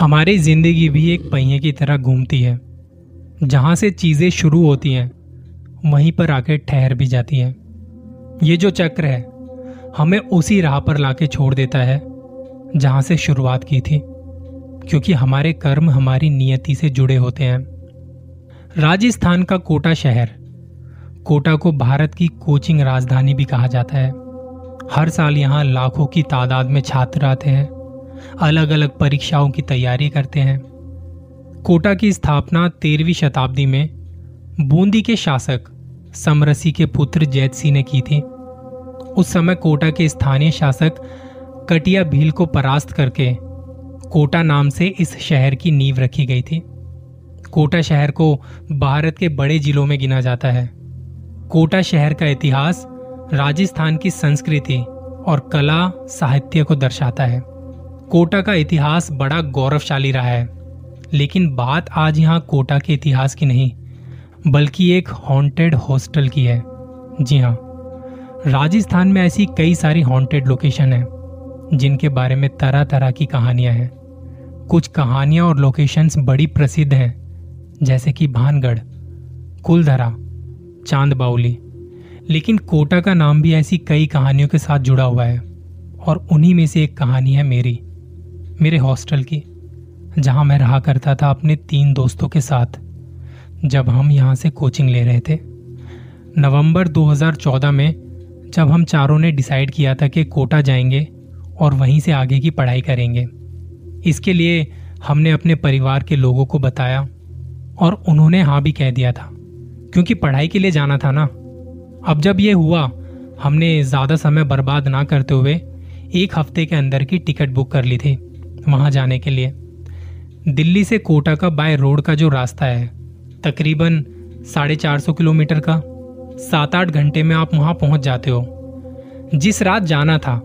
हमारी ज़िंदगी भी एक पहिए की तरह घूमती है। जहाँ से चीज़ें शुरू होती हैं, वहीं पर आके ठहर भी जाती हैं। ये जो चक्र है, हमें उसी राह पर लाके छोड़ देता है, जहाँ से शुरुआत की थी। क्योंकि हमारे कर्म हमारी नियति से जुड़े होते हैं। राजस्थान का कोटा शहर, कोटा को भारत की कोचिंग राजधानी भी कहा जाता है। हर साल यहाँ लाखों की तादाद में छात्र आते हैं। अलग अलग परीक्षाओं की तैयारी करते हैं। कोटा की स्थापना तेरहवीं शताब्दी में बूंदी के शासक समरसी के पुत्र जैत सिंह ने की थी। उस समय कोटा के स्थानीय शासक कटिया भील को परास्त करके कोटा नाम से इस शहर की नींव रखी गई थी। कोटा शहर को भारत के बड़े जिलों में गिना जाता है। कोटा शहर का इतिहास राजस्थान की संस्कृति और कला साहित्य को दर्शाता है। कोटा का इतिहास बड़ा गौरवशाली रहा है, लेकिन बात आज यहाँ कोटा के इतिहास की नहीं, बल्कि एक हॉन्टेड हॉस्टल की है। जी हाँ राजस्थान में ऐसी कई सारी हॉन्टेड लोकेशन हैं, जिनके बारे में तरह तरह की कहानियाँ हैं। कुछ कहानियाँ और लोकेशंस बड़ी प्रसिद्ध हैं, जैसे कि भानगढ़, कुलधरा चाँद बाउली लेकिन कोटा का नाम भी ऐसी कई कहानियों के साथ जुड़ा हुआ है, और उन्हीं में से एक कहानी है मेरी। मेरे हॉस्टल की, जहाँ मैं रहा करता था अपने तीन दोस्तों के साथ। जब हम यहाँ से कोचिंग ले रहे थे, नवंबर 2014 में, जब हम चारों ने डिसाइड किया था कि कोटा जाएँगे और वहीं से आगे की पढ़ाई करेंगे। इसके लिए हमने अपने परिवार के लोगों को बताया और उन्होंने हाँ भी कह दिया था, क्योंकि पढ़ाई के लिए जाना था ना। अब जब ये हुआ, हमने ज़्यादा समय बर्बाद ना करते हुए एक हफ़्ते के अंदर की टिकट बुक कर ली थी। वहाँ जाने के लिए। दिल्ली से कोटा का बाय रोड का जो रास्ता है, तकरीबन साढ़े चार सौ किलोमीटर का, सात आठ घंटे में आप वहाँ पहुँच जाते हो। जिस रात जाना था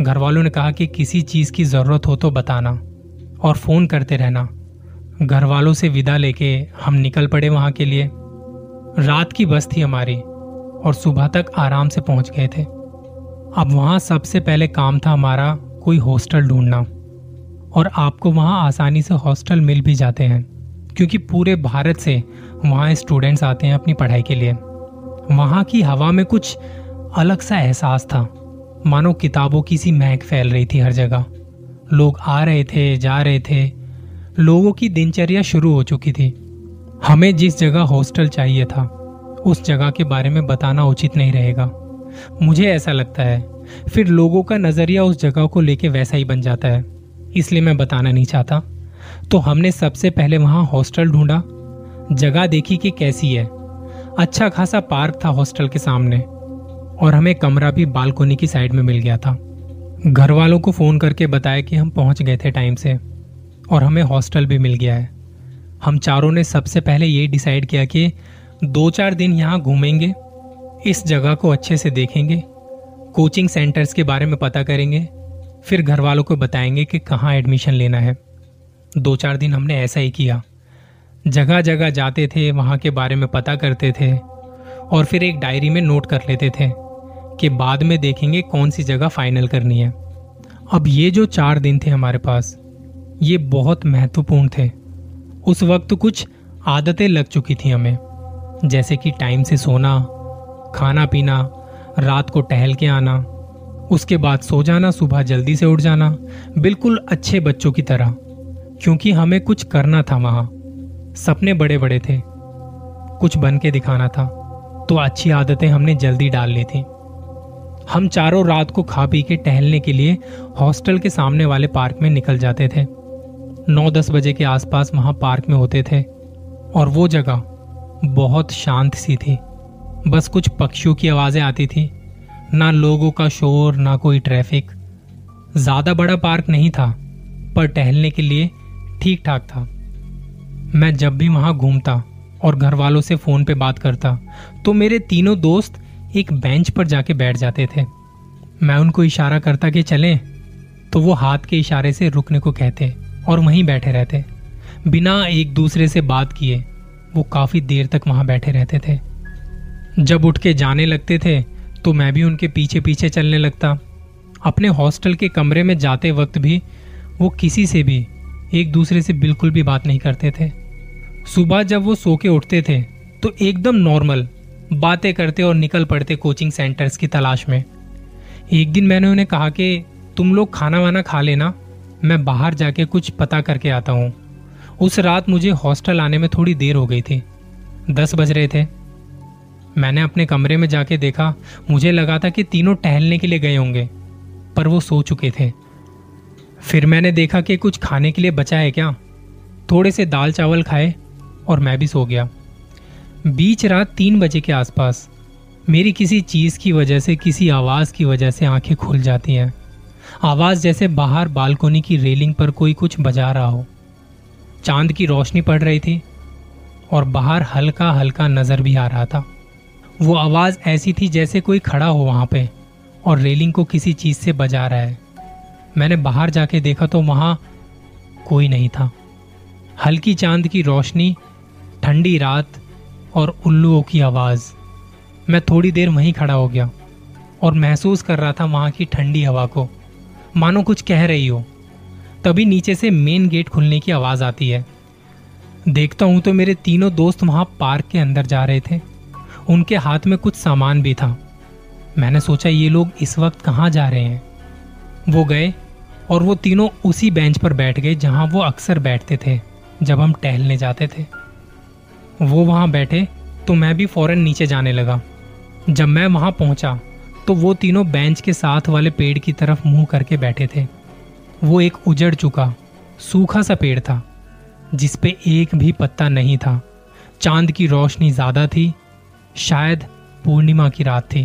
घर वालों ने कहा कि किसी चीज़ की ज़रूरत हो तो बताना और फ़ोन करते रहना। घर वालों से विदा लेके हम निकल पड़े वहाँ के लिए। रात की बस थी हमारी और सुबह तक आराम से पहुँच गए थे। अब वहाँ सबसे पहले काम था हमारा कोई हॉस्टल ढूंढना। और आपको वहाँ आसानी से हॉस्टल मिल भी जाते हैं। क्योंकि पूरे भारत से वहाँ स्टूडेंट्स आते हैं अपनी पढ़ाई के लिए। वहाँ की हवा में कुछ अलग सा एहसास था। मानो किताबों की सी महक फैल रही थी हर जगह। लोग आ रहे थे, जा रहे थे। लोगों की दिनचर्या शुरू हो चुकी थी। हमें जिस जगह हॉस्टल चाहिए था, उस जगह के बारे में बताना उचित नहीं रहेगा। मुझे ऐसा लगता है। फिर लोगों का नज़रिया उस जगह को लेके वैसा ही बन जाता है। इसलिए मैं बताना नहीं चाहता। तो हमने सबसे पहले वहाँ हॉस्टल ढूंढा। जगह देखी कि कैसी है। अच्छा खासा पार्क था हॉस्टल के सामने। और हमें कमरा भी बालकोनी की साइड में मिल गया था। घर वालों को फ़ोन करके बताया कि हम पहुँच गए थे टाइम से। और हमें हॉस्टल भी मिल गया है। हम चारों ने सबसे पहले ये डिसाइड किया कि दो चार दिन यहाँ घूमेंगे। इस जगह को अच्छे से देखेंगे। कोचिंग सेंटर्स के बारे में पता करेंगे। फिर घर वालों को बताएँगे कि कहाँ एडमिशन लेना है। दो चार दिन हमने ऐसा ही किया। जगह जगह जाते थे, वहाँ के बारे में पता करते थे और फिर एक डायरी में नोट कर लेते थे कि बाद में देखेंगे कौन सी जगह फाइनल करनी है। अब ये जो चार दिन थे हमारे पास, ये बहुत महत्वपूर्ण थे। उस वक्त कुछ आदतें लग चुकी थी हमें, जैसे कि टाइम से सोना, खाना पीना, रात को टहल के आना उसके बाद सो जाना, सुबह जल्दी से उठ जाना। बिल्कुल अच्छे बच्चों की तरह, क्योंकि हमें कुछ करना था वहाँ। सपने बड़े बड़े थे, कुछ बन के दिखाना था तो अच्छी आदतें हमने जल्दी डाल ली थी। हम चारों रात को खा पी के टहलने के लिए हॉस्टल के सामने वाले पार्क में निकल जाते थे। नौ दस बजे के आसपास वहाँ पार्क में होते थे, और वो जगह बहुत शांत सी थी। बस कुछ पक्षियों की आवाज़ें आती थी ना लोगों का शोर, ना कोई ट्रैफ़िक ज़्यादा बड़ा पार्क नहीं था, पर टहलने के लिए ठीक ठाक था। मैं जब भी वहाँ घूमता और घर वालों से फ़ोन पे बात करता तो मेरे तीनों दोस्त एक बेंच पर जाके बैठ जाते थे। मैं उनको इशारा करता कि चलें तो वो हाथ के इशारे से रुकने को कहते और वहीं बैठे रहते। बिना एक दूसरे से बात किए, वो काफ़ी देर तक वहाँ बैठे रहते थे। जब उठ के जाने लगते थे तो मैं भी उनके पीछे पीछे चलने लगता। अपने हॉस्टल के कमरे में जाते वक्त भी वो किसी से भी, एक दूसरे से बिल्कुल भी बात नहीं करते थे। सुबह जब वो सो के उठते थे तो एकदम नॉर्मल बातें करते और निकल पड़ते कोचिंग सेंटर्स की तलाश में। एक दिन मैंने उन्हें कहा कि, तुम लोग खाना वाना खा लेना, मैं बाहर जाके कुछ पता करके आता हूँ। उस रात मुझे हॉस्टल आने में थोड़ी देर हो गई थी। दस बज रहे थे। मैंने अपने कमरे में जाके देखा, मुझे लगा था कि तीनों टहलने के लिए गए होंगे, पर वो सो चुके थे। फिर मैंने देखा कि कुछ खाने के लिए बचा है क्या? थोड़े से दाल चावल खाए और मैं भी सो गया। बीच रात तीन बजे के आसपास, मेरी किसी चीज़ की वजह से, किसी आवाज़ की वजह से आँखें खुल जाती हैं। आवाज़ जैसे बाहर बालकोनी की रेलिंग पर कोई कुछ बजा रहा हो। चाँद की रोशनी पड़ रही थी और बाहर हल्का हल्का नज़र भी आ रहा था। वो आवाज़ ऐसी थी जैसे कोई खड़ा हो वहाँ पे और रेलिंग को किसी चीज़ से बजा रहा है। मैंने बाहर जाके देखा तो वहाँ कोई नहीं था। हल्की चाँद की रोशनी, ठंडी रात और उल्लुओं की आवाज़। मैं थोड़ी देर वहीं खड़ा हो गया और महसूस कर रहा था वहाँ की ठंडी हवा को। मानो कुछ कह रही हो। तभी नीचे से मेन गेट खुलने की आवाज़ आती है। देखता हूँ तो मेरे तीनों दोस्त वहाँ पार्क के अंदर जा रहे थे। उनके हाथ में कुछ सामान भी था। मैंने सोचा, ये लोग इस वक्त कहाँ जा रहे हैं? वो गए और वो तीनों उसी बेंच पर बैठ गए जहाँ वो अक्सर बैठते थे, जब हम टहलने जाते थे। वो वहाँ बैठे तो मैं भी फ़ौरन नीचे जाने लगा। जब मैं वहाँ पहुँचा तो वो तीनों बेंच के साथ वाले पेड़ की तरफ़ मुँह करके बैठे थे। वो एक उजड़ चुका, सूखा सा पेड़ था, जिस पे एक भी पत्ता नहीं था। चाँद की रोशनी ज़्यादा थी शायद पूर्णिमा की रात थी।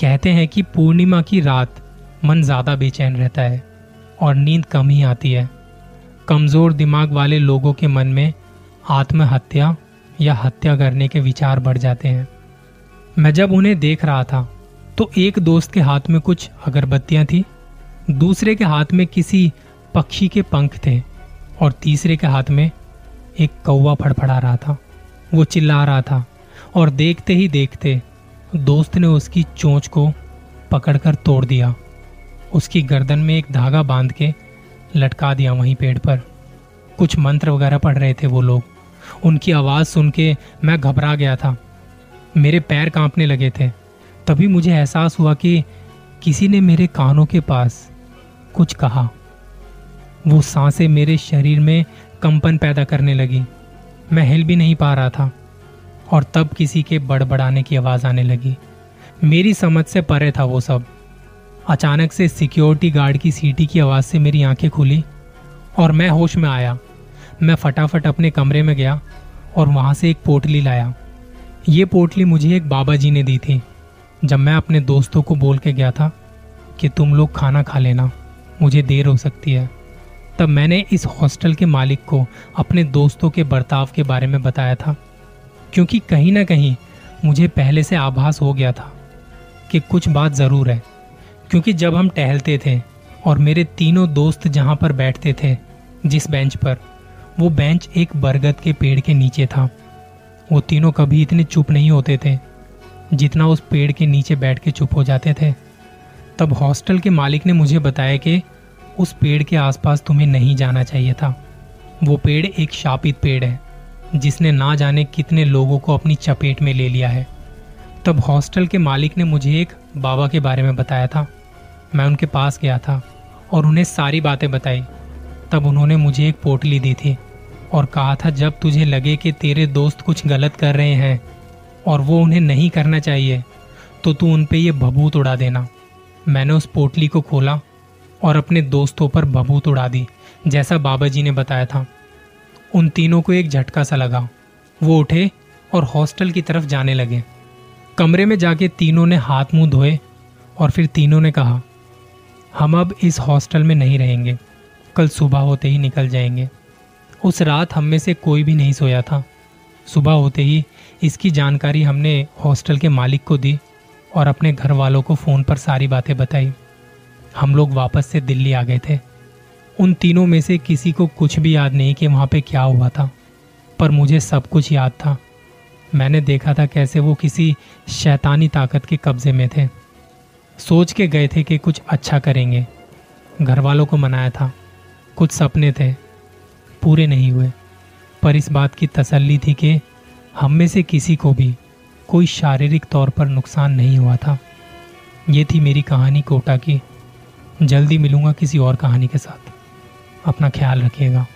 कहते हैं कि पूर्णिमा की रात मन ज़्यादा बेचैन रहता है और नींद कम ही आती है। कमज़ोर दिमाग वाले लोगों के मन में आत्महत्या या हत्या करने के विचार बढ़ जाते हैं। मैं जब उन्हें देख रहा था तो एक दोस्त के हाथ में कुछ अगरबत्तियाँ थी, दूसरे के हाथ में किसी पक्षी के पंख थे और तीसरे के हाथ में एक कौवा फड़फड़ा रहा था। वो चिल्ला रहा था और देखते ही देखते दोस्त ने उसकी चोंच को पकड़कर तोड़ दिया। उसकी गर्दन में एक धागा बाँध के लटका दिया वहीं पेड़ पर। कुछ मंत्र वगैरह पढ़ रहे थे वो लोग। उनकी आवाज़ सुन के मैं घबरा गया था। मेरे पैर कांपने लगे थे। तभी मुझे एहसास हुआ कि किसी ने मेरे कानों के पास कुछ कहा। वो साँसें मेरे शरीर में कंपन पैदा करने लगी। मैं हिल भी नहीं पा रहा था। और तब किसी के बड़बड़ाने की आवाज़ आने लगी। मेरी समझ से परे था वो सब। अचानक से सिक्योरिटी गार्ड की सीटी की आवाज़ से मेरी आँखें खुली और मैं होश में आया। मैं फटाफट अपने कमरे में गया और वहाँ से एक पोटली लाया। ये पोटली मुझे एक बाबा जी ने दी थी, जब मैं अपने दोस्तों को बोल के गया था कि तुम लोग खाना खा लेना, मुझे देर हो सकती है। तब मैंने इस हॉस्टल के मालिक को अपने दोस्तों के बर्ताव के बारे में बताया था। क्योंकि कहीं ना कहीं मुझे पहले से आभास हो गया था कि कुछ बात ज़रूर है। क्योंकि जब हम टहलते थे और मेरे तीनों दोस्त जहाँ पर बैठते थे, जिस बेंच पर, वो बेंच एक बरगद के पेड़ के नीचे था। वो तीनों कभी इतने चुप नहीं होते थे, जितना उस पेड़ के नीचे बैठ के चुप हो जाते थे। तब हॉस्टल के मालिक ने मुझे बताया कि उस पेड़ के आसपास तुम्हें नहीं जाना चाहिए था। वो पेड़ एक शापित पेड़ है। जिसने ना जाने कितने लोगों को अपनी चपेट में ले लिया है। तब हॉस्टल के मालिक ने मुझे एक बाबा के बारे में बताया था। मैं उनके पास गया था और उन्हें सारी बातें बताई। तब उन्होंने मुझे एक पोटली दी थी और कहा था, जब तुझे लगे कि तेरे दोस्त कुछ गलत कर रहे हैं और वो उन्हें नहीं करना चाहिए तो तू उन पर यह भभूत उड़ा देना। मैंने उस पोटली को खोला और अपने दोस्तों पर भभूत उड़ा दी, जैसा बाबा जी ने बताया था। उन तीनों को एक झटका सा लगा। वो उठे और हॉस्टल की तरफ़ जाने लगे। कमरे में जाके तीनों ने हाथ मुँह धोए और फिर तीनों ने कहा, हम अब इस हॉस्टल में नहीं रहेंगे। कल सुबह होते ही निकल जाएँगे। उस रात हम में से कोई भी नहीं सोया था। सुबह होते ही इसकी जानकारी हमने हॉस्टल के मालिक को दी और अपने घर वालों को फ़ोन पर सारी बातें बताई। हम लोग वापस से दिल्ली आ गए थे। उन तीनों में से किसी को कुछ भी याद नहीं कि वहाँ पे क्या हुआ था, पर मुझे सब कुछ याद था। मैंने देखा था कैसे वो किसी शैतानी ताकत के कब्जे में थे। सोच के गए थे कि कुछ अच्छा करेंगे। घर वालों को मनाया था। कुछ सपने थे। पूरे नहीं हुए। पर इस बात की तसल्ली थी कि हम में से किसी को भी कोई शारीरिक तौर पर नुकसान नहीं हुआ था। ये थी मेरी कहानी कोटा की। जल्दी मिलूँगा किसी और कहानी के साथ। अपना ख्याल रखिएगा।